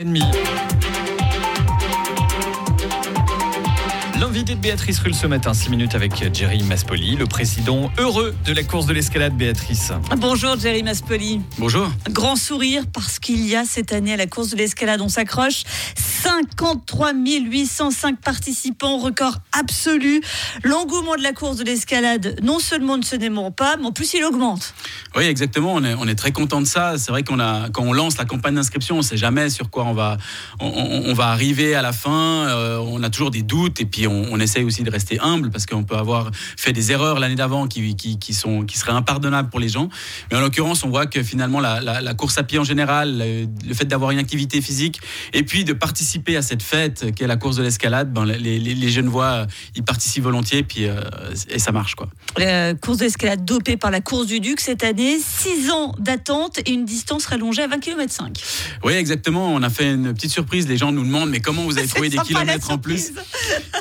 Ennemi. De Béatrice Rulle ce matin, 6 minutes avec Jerry Maspoli, le président heureux de la course de l'escalade, Béatrice. Bonjour Jerry Maspoli. Bonjour. Grand sourire parce qu'il y a cette année à la course de l'escalade, on s'accroche, 53 805 participants, record absolu. L'engouement de la course de l'escalade, non seulement ne se dément pas, mais en plus il augmente. Oui, exactement. On est, on est très content de ça. C'est vrai qu'on a, quand on lance la campagne d'inscription, on ne sait jamais sur quoi on va, on, va arriver à la fin. Euh, on a toujours des doutes et puis on, essaye aussi de rester humble parce qu'on peut avoir fait des erreurs l'année d'avant qui, qui, sont, qui seraient impardonnables pour les gens. Mais en l'occurrence, on voit que finalement la, course à pied en général, le, fait d'avoir une activité physique et puis de participer à cette fête qui est la course de l'escalade, ben, les, les, jeunes voient, ils participent volontiers puis, euh, et ça marche. Quoi. La course de l'escalade dopée par la course du Duc cette année, 6 ans d'attente et une distance rallongée à 20 km 5. Oui, exactement. On a fait une petite surprise. Les gens nous demandent mais comment vous avez trouvé des kilomètres en plus?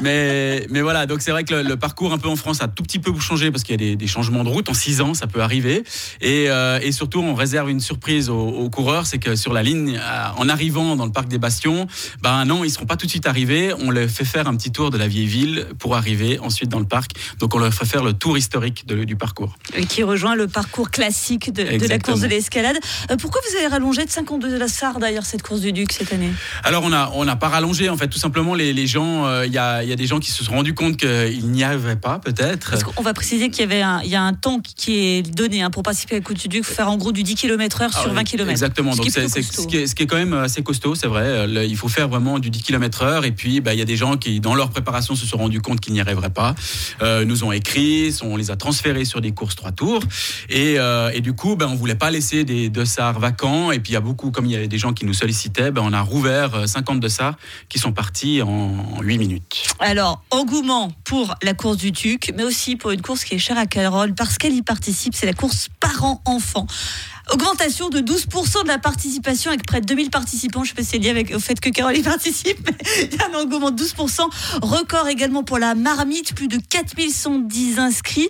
mais, mais voilà, donc c'est vrai que le, parcours un peu en France a tout petit peu changé parce qu'il y a des, changements de route. En 6 ans, ça peut arriver. Et, euh, et surtout, on réserve une surprise aux, coureurs, c'est que sur la ligne, euh, en arrivant dans le parc des Bastions, ben non, ils seront pas tout de suite arrivés. On les fait faire un petit tour de la vieille ville pour arriver ensuite dans le parc. Donc on leur fait faire le tour historique du parcours. qui rejoint le parcours classique de, la course de l'escalade. Euh, pourquoi vous avez rallongé de 52 de la SAR d'ailleurs cette course du Duc cette année? Alors on n'a on a pas rallongé en fait, tout simplement les, les gens, il y, a, y, a, des gens qui se sont rendus compte qu'ils n'y arriveraient pas peut-être. On va préciser qu'il y avait un, il y a un temps qui est donné hein, pour participer à la course du Duc, faire en gros du 10 km heure sur 20 km. Exactement, donc c'est ce, qui est quand même assez costaud, c'est vrai. il faut faire vraiment du 10 km heure et puis bah, il y a des gens qui dans leur préparation se sont rendus compte qu'ils n'y arriveraient pas, euh, nous ont écrit, on les a transférés sur des courses trois tours et, euh, et du coup ben, on voulait pas laisser des dossards vacants et puis il y a beaucoup, comme il y avait des gens qui nous sollicitaient, ben, on a rouvert 50 euh, dossards qui sont partis en 8 minutes. Alors, engouement pour la course du TUC, mais aussi pour une course qui est chère à Carole parce qu'elle y participe, c'est la course parents-enfants. Augmentation de 12% de la participation avec près de 2000 participants. Je ne sais pas si c'est lié avec, au fait que Carole y participe, mais il y a un engouement de 12%. Record également pour la marmite, plus de 4110 inscrits.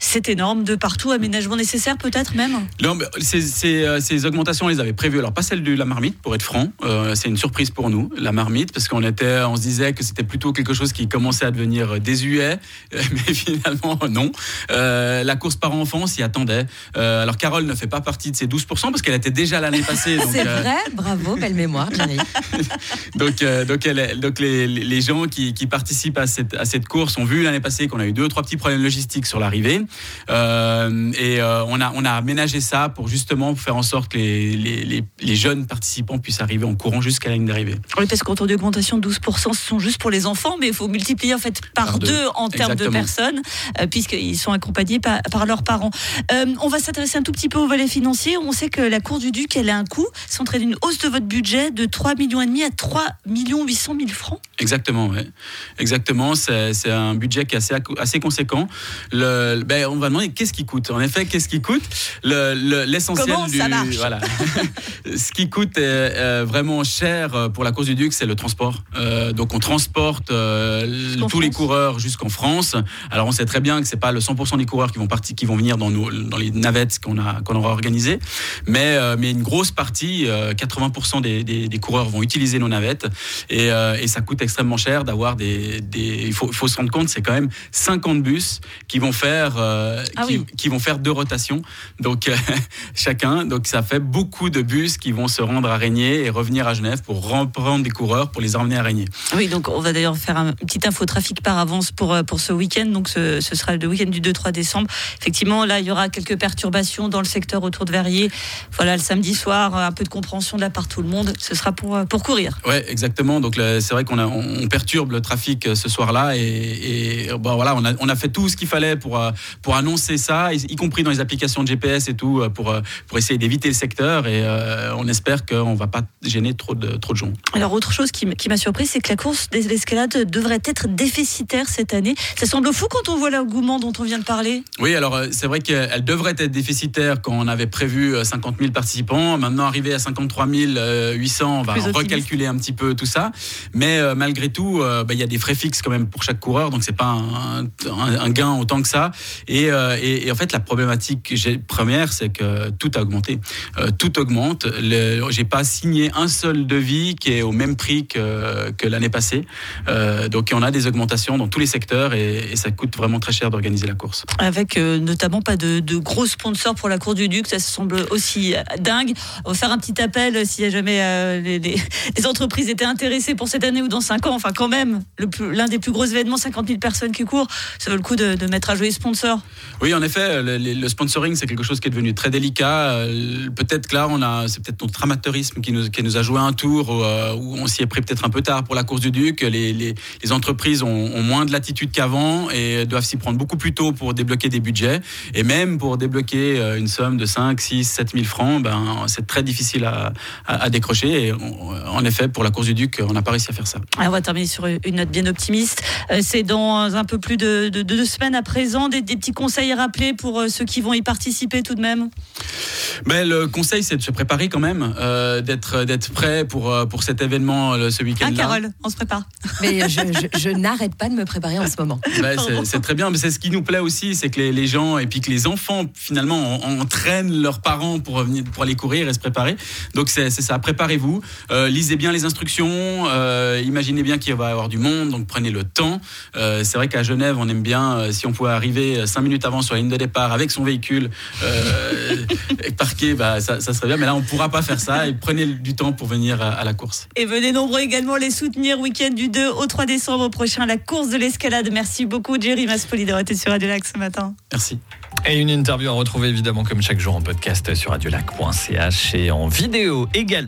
C'est énorme de partout, aménagement nécessaire peut-être même Non, mais ces, euh, ces, augmentations, on les avait prévues. Alors pas celle de la marmite, pour être franc, euh, c'est une surprise pour nous, la marmite, parce qu'on était, on se disait que c'était plutôt quelque chose qui commençait à devenir désuet, mais finalement non. Euh, la course par enfant s'y attendait. alors Carole ne fait pas partie de ces 12% parce qu'elle était déjà l'année passée. c'est vrai, bravo, belle mémoire, donc, donc, elle, donc les, les, gens qui, qui, participent à cette, à cette course ont vu l'année passée qu'on a eu deux, trois petits problèmes logistiques sur l'arrivée. Euh, et euh, on, a, on a aménagé ça pour justement faire en sorte que les, les, les, jeunes participants puissent arriver en courant jusqu'à la ligne d'arrivée. Oui, parce qu'en taux d'augmentation de 12%, ce sont juste pour les enfants, mais il faut multiplier en fait par, deux. en termes de personnes, euh, puisqu'ils sont accompagnés par, par leurs parents. on va s'intéresser un tout petit peu au volet financier. On sait que la Cour du Duc, elle a un coût. C'est entraîne une hausse de votre budget de 3,5 millions à 3 800 000 francs. Exactement, oui. Exactement. C'est un budget qui est assez, assez conséquent. Le, ben, on va demander qu'est-ce qui coûte. En effet, qu'est-ce qui coûte L'essentiel le, du. Ça marche? voilà. Ce qui coûte euh, vraiment cher euh, pour la course du Duc, c'est le transport. Euh, donc, on transporte tous les coureurs jusqu'en France. Alors, on sait très bien que c'est pas le 100% des coureurs qui vont, partir, qui vont venir dans, nos, dans les navettes qu'on qu'on aura organisées. Mais, mais une grosse partie, 80% des, des, coureurs vont utiliser nos navettes. Et, et ça coûte extrêmement cher d'avoir des. des il faut, faut, se rendre compte, c'est quand même 50 bus qui vont faire euh, ah qui, vont faire deux rotations, donc euh, chacun. Donc ça fait beaucoup de bus qui vont se rendre à Régnier et revenir à Genève pour reprendre des coureurs pour les emmener à Régnier. Oui, donc on va d'ailleurs faire un petit infotrafic par avance pour, euh, pour ce week-end. Donc ce, sera le week-end du 2-3 décembre. Effectivement, là, il y aura quelques perturbations dans le secteur autour de Verrier. Voilà, le samedi soir, un peu de compréhension de la part de tout le monde. Ce sera pour, pour courir. Oui, exactement. Donc c'est vrai qu'on on perturbe le trafic ce soir-là et, bon, voilà, on a, on a fait tout ce qu'il fallait pour, pour annoncer ça, y compris dans les applications de GPS et tout, euh, pour, euh, pour essayer d'éviter le secteur. Et euh, on espère qu'on ne va pas gêner trop de, trop de gens. Alors, autre chose qui, m'a surpris, c'est que la course des escalades devrait être déficitaire cette année. Ça semble fou quand on voit l'engouement dont on vient de parler. Oui, alors c'est vrai qu'elle devrait être déficitaire quand on avait prévu 50 000 participants. Maintenant, arrivé à 53 800, on va recalculer un petit peu tout ça. Mais malgré tout, bah, il y a des frais fixes quand même pour chaque coureur, donc c'est pas un, un, gain autant que ça. Et, et, en fait, la problématique première, c'est que tout a augmenté. tout augmente. J'ai pas signé un seul devis qui est au même prix que, l'année passée. donc, on a des augmentations dans tous les secteurs et, ça coûte vraiment très cher d'organiser la course. Avec notamment pas de, de, gros sponsors pour la course du Duc, ça semble aussi dingue. On va faire un petit appel si jamais les, les, entreprises étaient intéressées pour cette année ou dans 5 ans. Enfin, quand même, l'un des plus gros événements, 50 000 personnes qui courent, ça vaut le coup de, mettre à jouer les sponsors. Oui, en effet, le, sponsoring, c'est quelque chose qui est devenu très délicat. Euh, peut-être que là, on a, c'est peut-être notre amateurisme qui nous, qui nous a joué un tour où, euh, on s'y est pris peut-être un peu tard pour la course du Duc. Les, les, entreprises ont, moins de latitude qu'avant et doivent s'y prendre beaucoup plus tôt pour débloquer des budgets. Et même pour débloquer euh, une somme de 5, 6, 7 000 francs, ben, c'est très difficile à, à, décrocher. Et en effet, pour la course du Duc, on n'a pas réussi à faire ça. on va terminer sur une note bien optimiste. C'est dans un peu plus de, deux semaines à présent. Des, petits conseils à rappeler pour euh, ceux qui vont y participer tout de même? Mais ben, Le conseil, c'est de se préparer quand même, euh, d'être, d'être prêt pour, pour cet événement ce week-end. Ah, Carole, on se prépare. Mais je, n'arrête pas de me préparer en ce moment. Ben, c'est, très bien, mais c'est ce qui nous plaît aussi, c'est que les, gens et puis que les enfants, finalement, entraînent leurs parents pour, venir, pour aller courir et se préparer. Donc c'est, ça, préparez-vous, lisez bien les instructions, imaginez bien qu'il va y avoir du monde, donc prenez le temps. Euh, c'est vrai qu'à Genève, on aime bien, euh, si on pouvait arriver cinq minutes avant sur la ligne de départ avec son véhicule parqué, bah, ça, serait bien. Mais là, on ne pourra pas faire ça. Et prenez du temps pour venir à, la course. Et venez nombreux également les soutenir week-end du 2 au 3 décembre prochain, la course de l'escalade. Merci beaucoup, Jerry Maspoli, d'avoir été sur Radio Lac ce matin. Merci. Et une interview à retrouver évidemment comme chaque jour en podcast sur radiolac.ch et en vidéo également.